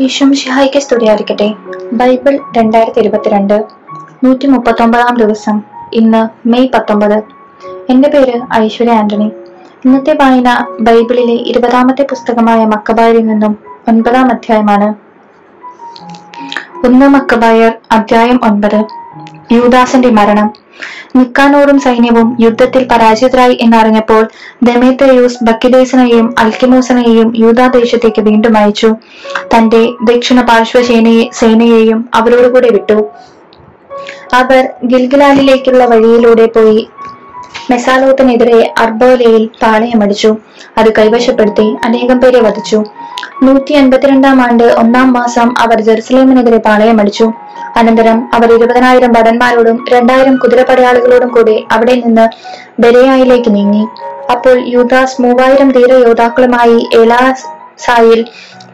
ഈശ്വംഷിഹായിക്ക് സ്തുതിയായിരിക്കട്ടെ. ബൈബിൾ രണ്ടായിരത്തി ഇരുപത്തിരണ്ട് നൂറ്റി മുപ്പത്തൊമ്പതാം ദിവസം ഇന്ന് മെയ് പത്തൊമ്പത്. എന്റെ പേര് ഐശ്വര്യ ആന്റണി. ഇന്നത്തെ വായന ബൈബിളിലെ ഇരുപതാമത്തെ പുസ്തകമായ മക്കബായിൽ നിന്നും ഒൻപതാം അധ്യായമാണ്. ഒന്ന് മക്കബായർ അധ്യായം ഒൻപത്. യൂദാസിന്റെ മരണം. നിക്കാനോറും സൈന്യവും യുദ്ധത്തിൽ പരാജിതരായി എന്നറിഞ്ഞപ്പോൾ ദമേത്രയൂസ് ബക്കിദേസിനെയും അൽക്കിമോസിനെയും യൂദാദേശത്തേക്ക് വീണ്ടും അയച്ചു. തന്റെ ദക്ഷിണ പാർശ്വസേനയെ സേനയെയും അവരോടുകൂടെ വിട്ടു. അവർ ഗിൽഗിലാലിലേക്കുള്ള വഴിയിലൂടെ പോയി മെസാലോത്തിനെതിരെ അർബോലയിൽ പാളയമടിച്ചു. അത് കൈവശപ്പെടുത്തി അനേകം പേരെ വധിച്ചു. നൂറ്റി അൻപത്തിരണ്ടാം ആണ്ട് ഒന്നാം മാസം അവർ ജെറുസലേമിനെതിരെ പാളയമടിച്ചു. അനന്തരം അവർ ഇരുപതിനായിരം ഭടന്മാരോടും രണ്ടായിരം കുതിരപ്പടയാളികളോടും കൂടി അവിടെ നിന്ന് ബെരയായിലേക്ക് നീങ്ങി. അപ്പോൾ യൂദാസ് മൂവായിരം ധീരയോദ്ധാക്കളുമായി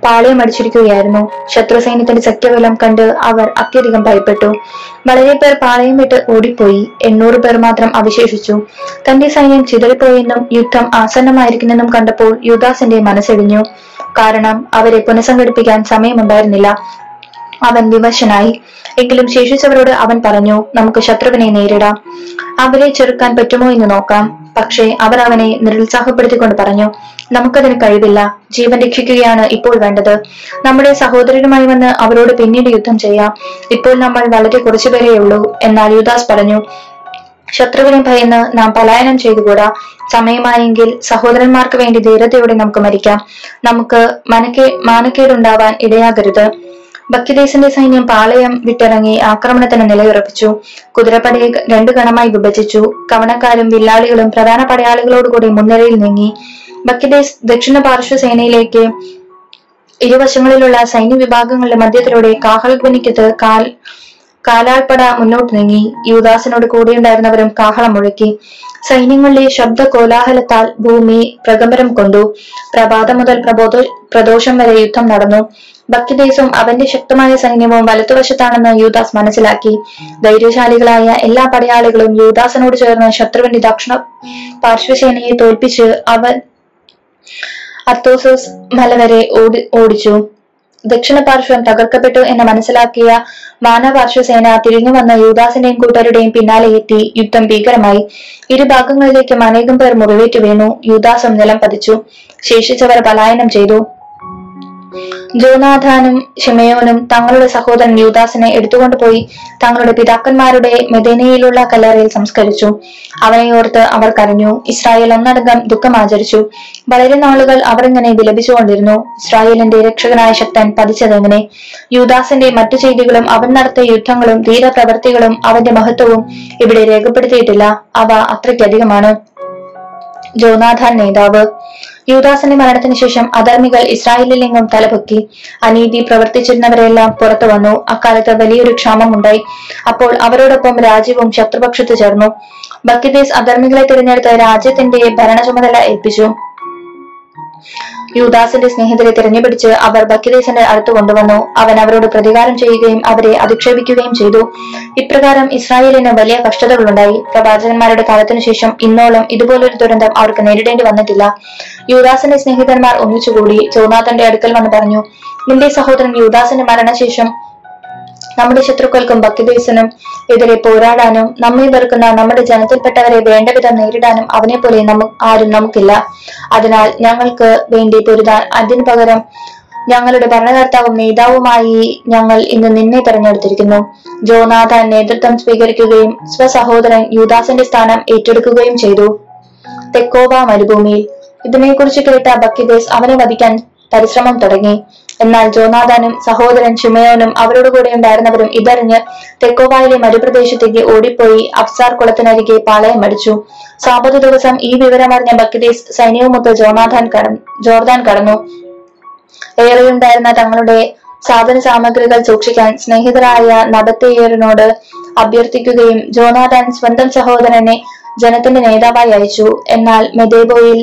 പാളയം അടിച്ചിരിക്കുകയായിരുന്നു. ശത്രു സൈന്യത്തിന്റെ സഖ്യബലം കണ്ട് അവർ അത്യധികം ഭയപ്പെട്ടു. വളരെ പേർ പാളയം വിട്ട് ഓടിപ്പോയി. എണ്ണൂറ് പേർ മാത്രം അവശേഷിച്ചു. തന്റെ സൈന്യം ചിതറിപ്പോയെന്നും യുദ്ധം ആസന്നമായിരിക്കുന്നെന്നും കണ്ടപ്പോൾ യുദാസിന്റെ മനസ്സിടിഞ്ഞു. കാരണം അവരെ പുനഃസംഘടിപ്പിക്കാൻ സമയമുണ്ടായിരുന്നില്ല. അവൻ വിവശനായി. എങ്കിലും ശേഷിച്ചവരോട് അവൻ പറഞ്ഞു നമുക്ക് ശത്രുവിനെ നേരിടാം. അവരെ ചെറുക്കാൻ പറ്റുമോ എന്ന് നോക്കാം. പക്ഷേ അവർ അവനെ നിരുത്സാഹപ്പെടുത്തിക്കൊണ്ട് പറഞ്ഞു നമുക്കതിന് കഴിവില്ല. ജീവൻ രക്ഷിക്കുകയാണ് ഇപ്പോൾ വേണ്ടത്. നമ്മുടെ സഹോദരനുമായി വന്ന് അവരോട് പിന്നീട് യുദ്ധം ചെയ്യാം. ഇപ്പോൾ നമ്മൾ വളരെ കുറച്ചുപേരേ ഉള്ളൂ. എന്നാൽ യുദാസ് പറഞ്ഞു ശത്രുവിനെ ഭയന്ന് നാം പലായനം ചെയ്തുകൂടാ? സമയമായെങ്കിൽ സഹോദരന്മാർക്ക് വേണ്ടി ധീരതയോടെ നമുക്ക് മരിക്കാം. നമുക്ക് മനക്കേ മാനക്കേടുണ്ടാവാൻ ഇടയാകരുത്. ബക്കിദേശന്റെ സൈന്യം പാളയം വിട്ടിറങ്ങി ആക്രമണത്തിന് നിലയുറപ്പിച്ചു. കുതിരപ്പടയെ രണ്ട് ഗണമായി വിഭജിച്ചു. കവണക്കാരും വില്ലാളികളും പ്രധാന പടയാളികളോടുകൂടി മുൻനിരയിൽ നീങ്ങി. ബക്കിദേശ് ദക്ഷിണ പാർശ്വ സേനയിലേക്ക് ഇരുവശങ്ങളിലുള്ള സൈന്യ വിഭാഗങ്ങളുടെ മധ്യത്തിലൂടെ കാഹൽ ധ്വനിക്കത്ത് കാൽ കാലാൾപ്പട മുന്നോട്ട് നീങ്ങി. യുദാസിനോട് കൂടെയുണ്ടായിരുന്നവരും കാഹളം മുഴക്കി. സൈന്യങ്ങളുടെ ശബ്ദ കോലാഹലത്താൽ ഭൂമി പ്രകമ്പനം കൊണ്ടു. പ്രഭാതം മുതൽ പ്രബോധ പ്രദോഷം വരെ യുദ്ധം നടന്നു. ഭക്തിദേശവും അവന്റെ ശക്തമായ സൈന്യവും വലത്തുവശത്താണെന്ന് യൂദാസ് മനസ്സിലാക്കി. ധൈര്യശാലികളായ എല്ലാ പടയാളികളും യുദാസിനോട് ചേർന്ന് ശത്രുവിന്റെ ദക്ഷിണ പാർശ്വസേനയെ തോൽപ്പിച്ച് അവൻ അത്തോസോസ് മല വരെ ഓടി ഓടിച്ചു. ദക്ഷിണ പാർശ്വം തകർക്കപ്പെട്ടു എന്ന് മനസ്സിലാക്കിയ വാനപാർശ്വസേന തിരിഞ്ഞു വന്ന യൂദാസിന്റെയും കൂട്ടരുടെയും പിന്നാലെ എത്തി. യുദ്ധം ഭീകരമായി. ഇരുഭാഗങ്ങളിലേക്കും അനേകം പേർ മുറിവേറ്റു വീണു. യൂദാസും നിലം പതിച്ചു. ശേഷിച്ചവർ പലായനം ചെയ്തു. ജോനാഥാനും ഷിമയോനും തങ്ങളുടെ സഹോദരൻ യൂദാസിനെ എടുത്തുകൊണ്ടുപോയി തങ്ങളുടെ പിതാക്കന്മാരുടെ മെദനയിലുള്ള കല്ലറയിൽ സംസ്കരിച്ചു. അവനെ ഓർത്ത് അവർ കരഞ്ഞു. ഇസ്രായേൽ ഒന്നടങ്കം ദുഃഖം ആചരിച്ചു. വളരെ നാളുകൾ അവർ ഇങ്ങനെ വിലപിച്ചുകൊണ്ടിരുന്നു. ഇസ്രായേലിന്റെ രക്ഷകനായ ശക്തൻ പതിച്ചതെങ്ങനെ യൂദാസിന്റെ മറ്റു ചെയ്തികളും അവൻ നടത്തിയ യുദ്ധങ്ങളും ധീരപ്രവർത്തികളും അവന്റെ മഹത്വവും ഇവിടെ രേഖപ്പെടുത്തിയിട്ടില്ല. അവ അത്രയ്ക്കധികമാണ്. ജോനാഥാൻ നേതാവ് യൂദാസിന്റെ മരണത്തിന് ശേഷം അധർമ്മികൾ ഇസ്രായേലിലെങ്ങും തലപൊക്കി. അനീതി പ്രവർത്തിച്ചിരുന്നവരെല്ലാം പുറത്തു വന്നു. അക്കാലത്ത് വലിയൊരു ക്ഷാമമുണ്ടായി. അപ്പോൾ അവരോടൊപ്പം രാജ്യവും ശത്രുപക്ഷത്ത് ചേർന്നു. ബക്കിദേസ് അധർമ്മികളെ തിരഞ്ഞെടുത്ത് രാജ്യത്തിന്റെ ഭരണ ചുമതല ഏൽപ്പിച്ചു. യൂദാസിന്റെ സ്നേഹിതരെ തിരഞ്ഞുപിടിച്ച് അവർ ബക്കിലേസിന്റെ അടുത്ത് കൊണ്ടുവന്നു. അവൻ അവരോട് പ്രതികാരം ചെയ്യുകയും അവരെ അധിക്ഷേപിക്കുകയും ചെയ്തു. ഇപ്രകാരം ഇസ്രായേലിന് വലിയ കഷ്ടതകളുണ്ടായി. പ്രവാചകന്മാരുടെ കാലത്തിനു ശേഷം ഇന്നോളം ഇതുപോലൊരു ദുരന്തം അവർക്ക് നേരിടേണ്ടി വന്നിട്ടില്ല. യൂദാസിന്റെ സ്നേഹിതന്മാർ ഒന്നിച്ചുകൂടി ജോനാഥന്റെ അടുക്കൽ വന്ന് പറഞ്ഞു നിന്റെ സഹോദരൻ യൂദാസിന്റെ മരണശേഷം നമ്മുടെ ശത്രുക്കൾക്കും ഭക്തിദേശനും എതിരെ പോരാടാനും നമ്മെ വെറുക്കുന്ന നമ്മുടെ ജനത്തിൽപ്പെട്ടവരെ വേണ്ടവിധം നേരിടാനും അവനെ പോലെ നമു ആരും നമുക്കില്ല. അതിനാൽ ഞങ്ങൾക്ക് വേണ്ടി പൊരുതാൻ അതിനു പകരം ഞങ്ങളുടെ ഭരണകർത്താവും നേതാവുമായി ഞങ്ങൾ ഇന്ന് നിന്നെ തെരഞ്ഞെടുത്തിരിക്കുന്നു. ജോനാഥൻ നേതൃത്വം സ്വീകരിക്കുകയും സ്വസഹോദരൻ യൂദാസിന്റെ സ്ഥാനം ഏറ്റെടുക്കുകയും ചെയ്തു. തെക്കോബ മരുഭൂമിയിൽ. ഇതിനെക്കുറിച്ച് കേട്ട ബക്കിദേസ് അവനെ വധിക്കാൻ പരിശ്രമം തുടങ്ങി. എന്നാൽ ജോനാദാനും സഹോദരൻ ഷിമയോനും അവരോട് കൂടെ ഉണ്ടായിരുന്നവരും ഇതറിഞ്ഞ് തെക്കോവായിലെ മരുപ്രദേശത്തേക്ക് ഓടിപ്പോയി അഫ്സാർ കുളത്തിനരികെ പാളയം അടിച്ചു. സാപത് ദിവസം ഈ വിവരമറിഞ്ഞ ബക്കിദീസ് സൈന്യവുമൊത്ത് ജോനാദാൻ കടന്നു ജോർദാൻ കടന്നു. ഏറെയുണ്ടായിരുന്ന തങ്ങളുടെ സാധന സാമഗ്രികൾ സൂക്ഷിക്കാൻ സ്നേഹിതരായ നബത്തേയറിനോട് അഭ്യർത്ഥിക്കുകയും ജോനാദാൻ സ്വന്തം സഹോദരനെ ജനത്തിന്റെ നേതാവായി അയച്ചു. എന്നാൽ മെദേബോയിൽ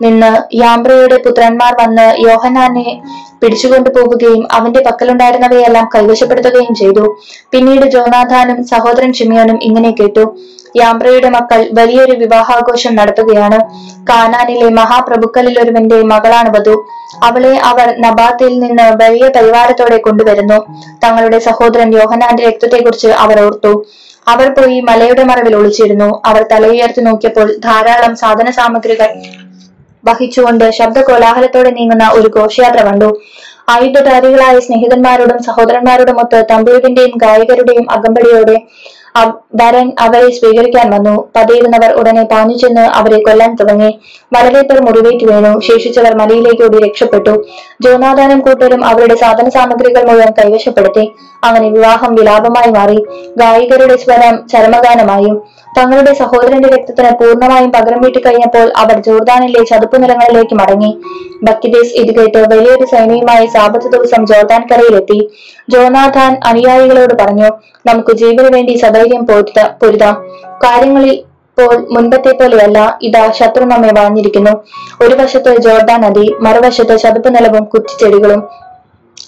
നിന്ന് യാംബ്രയുടെ പുത്രന്മാർ വന്ന് യോഹനാനെ പിടിച്ചുകൊണ്ടു പോവുകയും അവന്റെ പക്കലുണ്ടായിരുന്നവയെല്ലാം കൈവശപ്പെടുത്തുകയും ചെയ്തു. പിന്നീട് ജോനാഥാനും സഹോദരൻ ഷിമിയോനും ഇങ്ങനെ കേട്ടു. യാംബ്രയുടെ മക്കൾ വലിയൊരു വിവാഹാഘോഷം നടത്തുകയാണ്. കാനാനിലെ മഹാപ്രഭുക്കളിൽ ഒരുവന്റെ മകളാണ് വധു. അവളെ അവർ നബാത്തിൽ നിന്ന് വലിയ പരിവാരത്തോടെ കൊണ്ടുവരുന്നു. തങ്ങളുടെ സഹോദരൻ യോഹനാന്റെ രക്തത്തെക്കുറിച്ച് അവർ ഓർത്തു. അവർ പോയി മലയുടെ മറവിൽ ഒളിച്ചിരുന്നു. അവർ തലയുയർത്തി നോക്കിയപ്പോൾ ധാരാളം സാധന സാമഗ്രികൾ വഹിച്ചുകൊണ്ട് ശബ്ദ കോലാഹലത്തോടെ നീങ്ങുന്ന ഒരു ഘോഷയാത്ര കണ്ടു. ആയുധധാരികളായ സ്നേഹിതന്മാരോടും സഹോദരന്മാരോടും ഒത്ത് തമ്പുരുവിന്റെയും ഗായകരുടെയും അകമ്പടിയോടെ വരൻ അവരെ സ്വീകരിക്കാൻ വന്നു. പതിയിരുന്നവർ ഉടനെ പാഞ്ഞു ചെന്ന് അവരെ കൊല്ലാൻ തുടങ്ങി. വളരെ പേർ മുറിവേറ്റ് വീണു. ശേഷിച്ചവർ മലയിലേക്ക് ഓടി രക്ഷപ്പെട്ടു. ജോനാദാനും കൂട്ടരും അവരുടെ സാധന സാമഗ്രികൾ മുഴുവൻ കൈവശപ്പെടുത്തി. അങ്ങനെ വിവാഹം വിലാപമായി മാറി. ഗായികരുടെ സ്വരം ചരമഗാനമായും തങ്ങളുടെ സഹോദരന്റെ രക്തത്തിന് പൂർണമായും പകരം വീട്ടി കഴിഞ്ഞപ്പോൾ അവർ ജോർദാനിലെ ചതുപ്പ് നിലങ്ങളിലേക്ക് മടങ്ങി. ബക്കിദേസ് ഇത് കേട്ട് വലിയൊരു സൈനികമായി സാപത്ത് ദിവസം ജോർദാൻ കരയിലെത്തി ജോനാഥാൻ അനുയായികളോട് പറഞ്ഞു നമുക്ക് ജീവന് വേണ്ടി സധൈര്യം പൊരുത പൊരുതാം. കാര്യങ്ങളിൽ ഇപ്പോൾ മുൻപത്തെ പോലെയല്ല ഇതാ ശത്രു നമ്മെ വാഞ്ഞിരിക്കുന്നു. ഒരു വശത്ത് ജോർദാൻ നദി മറുവശത്ത് ചതുപ്പ് നിലവും കുറ്റിച്ചെടികളും.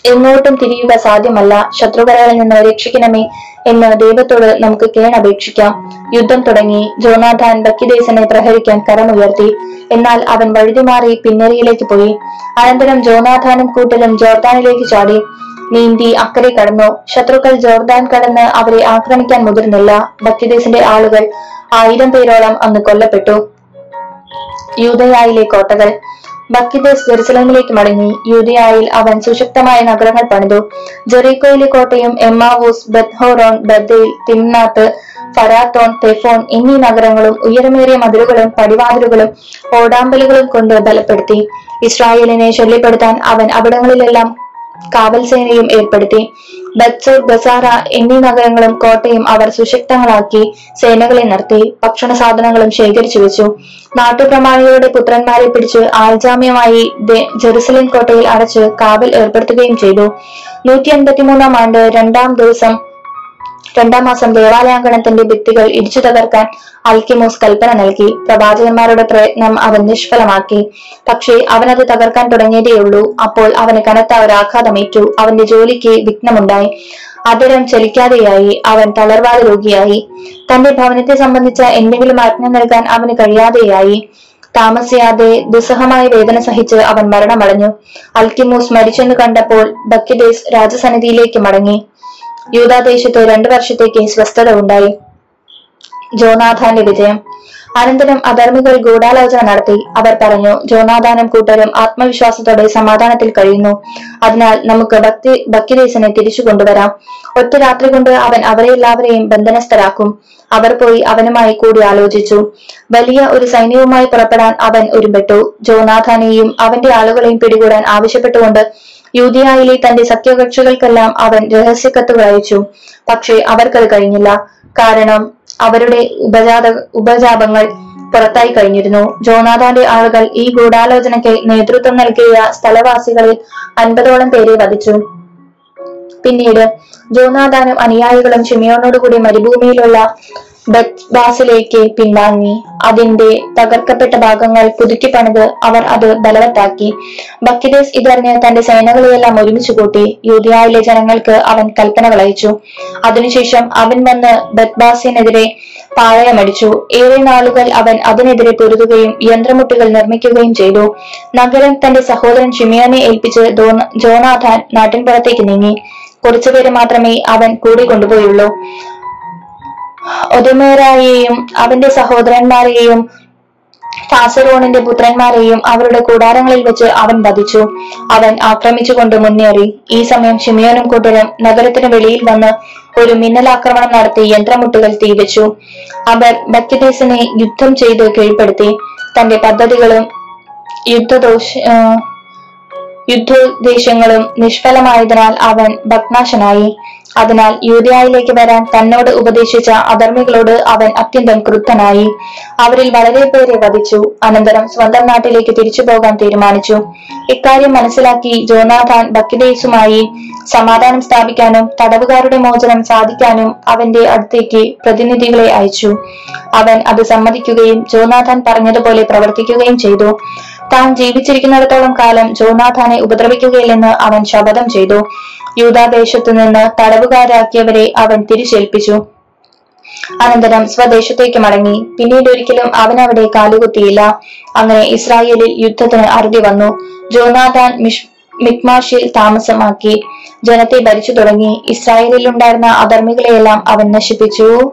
എങ്ങോട്ടും തിരിയുക സാധ്യമല്ല. ശത്രുവരകളിൽ നിന്ന് രക്ഷിക്കണമേ എന്ന് ദൈവത്തോട് നമുക്ക് കേണപേക്ഷിക്കാം. യുദ്ധം തുടങ്ങി. ജോനാഥാൻ ബക്കിദേശനെ പ്രഹരിക്കാൻ കരമുയർത്തി. എന്നാൽ അവൻ വഴുതിമാറി പിന്നരിയിലേക്ക് പോയി. അനന്തരം ജോനാഥാനും കൂട്ടരും ജോർദാനിലേക്ക് ചാടി. നീന്തി അക്കരെ കടന്നു. ശത്രുക്കൾ ജോർദാൻ കടന്ന് അവരെ ആക്രമിക്കാൻ മുതിർന്നില്ല. ബക്കിദേശന്റെ ആളുകൾ ആയിരം പേരോളം അന്ന് കൊല്ലപ്പെട്ടു. യൂതയായിലെ കോട്ടകൾ ബക്കിദേസ് ജെറുസലേമിലേക്ക് മടങ്ങി. യൂതയായിൽ അവൻ സുശക്തമായ നഗരങ്ങൾ പണിതു. ജെറീക്കോയിലെ കോട്ടയും എമ്മാവൂസ് ബെത്ഹോറോൺ ബദ്ദേൽ തിന്നാത്ത് ഫരാത്തോൺ തെഫോൺ എന്നീ നഗരങ്ങളും ഉയരമേറിയ മതിലുകളും പടിവാതിലുകളും ഓടാമ്പലുകളും കൊണ്ട് ബലപ്പെടുത്തി. ഇസ്രായേലിനെ ശല്യപ്പെടുത്താൻ അവൻ അവിടങ്ങളിലെല്ലാം കാവൽ സേനയും ഏർപ്പെടുത്തി. ബത്സൂർ ബസാറ എന്നീ നഗരങ്ങളും കോട്ടയും അവർ സുശക്തങ്ങളാക്കി സേനകളെ നിർത്തി ഭക്ഷണ സാധനങ്ങളും ശേഖരിച്ചു വെച്ചു. നാട്ടുപ്രമാണികളുടെ പുത്രന്മാരെ പിടിച്ച് ആൾജാമ്യമായി ജെറുസലേം കോട്ടയിൽ അടച്ച് കാവൽ ഏർപ്പെടുത്തുകയും ചെയ്തു. നൂറ്റി എൺപത്തിമൂന്നാം ആണ്ട് രണ്ടാം ദിവസം രണ്ടാം മാസം ദേവാലയാങ്കണത്തിന്റെ ഭിത്തികൾ ഇടിച്ചു തകർക്കാൻ അൽക്കിമോസ് കൽപ്പന നൽകി. പ്രവാചകന്മാരുടെ പ്രയത്നം അവൻ നിഷ്ഫലമാക്കി. പക്ഷേ അവനത് തകർക്കാൻ തുടങ്ങിയതേയുള്ളൂ അപ്പോൾ അവന് കനത്ത ഒരാഘാതമേറ്റു അവന്റെ ജോലിക്ക് വിഘ്നമുണ്ടായി. അതരം ചലിക്കാതെയായി. അവൻ തളർവാദ രോഗിയായി തന്റെ ഭവനത്തെ സംബന്ധിച്ച എന്തെങ്കിലും ആജ്ഞ നൽകാൻ അവന് കഴിയാതെയായി. താമസിയാതെ ദുസ്സഹമായ വേദന സഹിച്ച് അവൻ മരണമടഞ്ഞു. അൽക്കിമൂസ് മരിച്ചെന്ന് കണ്ടപ്പോൾ ബക്കിദേസ് രാജസന്നിധിയിലേക്ക് മടങ്ങി. യൂതാദേശത്ത് രണ്ടു വർഷത്തേക്ക് സ്വസ്ഥത ഉണ്ടായി. ജോനാഥാന്റെ വിജയം. അനന്തരം അധർമ്മികൾ ഗൂഢാലോചന നടത്തി. അവർ പറഞ്ഞു ജോനാഥാനും കൂട്ടരും ആത്മവിശ്വാസത്തോടെ സമാധാനത്തിൽ കഴിയുന്നു. അതിനാൽ നമുക്ക് ഭക്തി ഭക്തിദേശനെ തിരിച്ചു കൊണ്ടുവരാം. ഒറ്റ രാത്രി കൊണ്ട് അവൻ അവരെല്ലാവരെയും ബന്ധനസ്ഥരാക്കും. അവർ പോയി അവനുമായി കൂടി ആലോചിച്ചു. വലിയ ഒരു സൈന്യവുമായി പുറപ്പെടാൻ അവൻ ഒരുമ്പെട്ടു. ജോനാഥാനെയും അവന്റെ ആളുകളെയും പിടികൂടാൻ ആവശ്യപ്പെട്ടുകൊണ്ട് യൂതിയായിലെ തന്റെ സത്യകക്ഷികൾക്കെല്ലാം അവൻ രഹസ്യക്കത്തുകൾ അയച്ചു. പക്ഷേ അവർക്കത് കഴിഞ്ഞില്ല. കാരണം അവരുടെ ഉപജാത ഉപജാപങ്ങൾ പുറത്തായി കഴിഞ്ഞിരുന്നു. ജോനാഥാന്റെ ആളുകൾ ഈ ഗൂഢാലോചനയ്ക്ക് നേതൃത്വം നൽകിയ സ്ഥലവാസികളിൽ അൻപതോളം പേരെ വധിച്ചു. പിന്നീട് ജോനാഥാനും അനുയായികളും ഷിമിയോനോടുകൂടി മരുഭൂമിയിലുള്ള ബത്ബാസിലേക്ക് പിൻവാങ്ങി. അതിന്റെ തകർക്കപ്പെട്ട ഭാഗങ്ങൾ പുതുക്കി പണിത് അവർ അത് ബലവത്താക്കി. ബക്കിദേസ് ഇതറിഞ്ഞ് തന്റെ സേനകളെയെല്ലാം ഒരുമിച്ച് കൂട്ടി യൂതിയായിലെ ജനങ്ങൾക്ക് അവൻ കൽപ്പനകൾ അയച്ചു. അതിനുശേഷം അവൻ വന്ന് ബത്ബാസിനെതിരെ പാളയമടിച്ചു. ഏറെ നാളുകൾ അവൻ അതിനെതിരെ പൊരുതുകയും യന്ത്രമുട്ടികൾ നിർമ്മിക്കുകയും ചെയ്തു. നഗരം തന്റെ സഹോദരൻ ഷിമിയോനെ ഏൽപ്പിച്ച് ജോനാഥാൻ നാട്ടിൻപുറത്തേക്ക് നീങ്ങി. കുറച്ചുപേരെ മാത്രമേ അവൻ കൂടി കൊണ്ടുപോയുള്ളൂ. ഒതുമേറായെയും അവന്റെ സഹോദരന്മാരെയും ഫാസറോണിന്റെ പുത്രന്മാരെയും അവരുടെ കൂടാരങ്ങളിൽ വെച്ച് അവൻ വധിച്ചു. അവൻ ആക്രമിച്ചുകൊണ്ട് മുന്നേറി. ഈ സമയം ഷിമിയോനും കൂട്ടരും നഗരത്തിന് വെളിയിൽ വന്ന് ഒരു മിന്നലാക്രമണം നടത്തി യന്ത്രമുട്ടുകൾ തീവച്ചു. അവർ ബക്കിദേസിനെ യുദ്ധം ചെയ്ത് കീഴ്പ്പെടുത്തി. തന്റെ പദ്ധതികളും യുദ്ധദോഷ യുദ്ധോദ്ദേശങ്ങളും നിഷ്ഫലമായതിനാൽ അവൻ ഭഗ്നാശനായി. അതിനാൽ യൂതയായിലേക്ക് വരാൻ തന്നോട് ഉപദേശിച്ച അധർമ്മികളോട് അവൻ അത്യന്തം ക്രുദ്ധനായി. അവരിൽ വളരെ പേരെ വധിച്ചു. അനന്തരം സ്വന്തം നാട്ടിലേക്ക് തിരിച്ചു പോകാൻ തീരുമാനിച്ചു. ഇക്കാര്യം മനസ്സിലാക്കി ജോനാഥാൻ ബക്കിദേസുമായി സമാധാനം സ്ഥാപിക്കാനും തടവുകാരുടെ മോചനം സാധിക്കാനും അവന്റെ അടുത്തേക്ക് പ്രതിനിധികളെ അയച്ചു. അവൻ അത് സമ്മതിക്കുകയും ജോനാഥാൻ പറഞ്ഞതുപോലെ പ്രവർത്തിക്കുകയും ചെയ്തു. താൻ ജീവിച്ചിരിക്കുന്നിടത്തോളം കാലം ജോനാഥാനെ ഉപദ്രവിക്കുകയില്ലെന്ന് അവൻ ശപഥം ചെയ്തു. യൂതാദേശത്തു നിന്ന് തടവുകാരാക്കിയവരെ അവൻ തിരിച്ചേൽപ്പിച്ചു. അനന്തരം സ്വദേശത്തേക്ക് മടങ്ങി. പിന്നീട് ഒരിക്കലും അവൻ അവിടെ കാലുകുത്തിയില്ല. അങ്ങനെ ഇസ്രായേലിൽ യുദ്ധത്തിന് അറുതി വന്നു. ജോനാഥാൻ മിഷ് മിക്മാഷിൽ താമസമാക്കി. ജനത്തെ ഭരിച്ചു തുടങ്ങി. ഇസ്രായേലിൽ ഉണ്ടായിരുന്ന അധർമ്മികളെയെല്ലാം അവൻ നശിപ്പിച്ചു.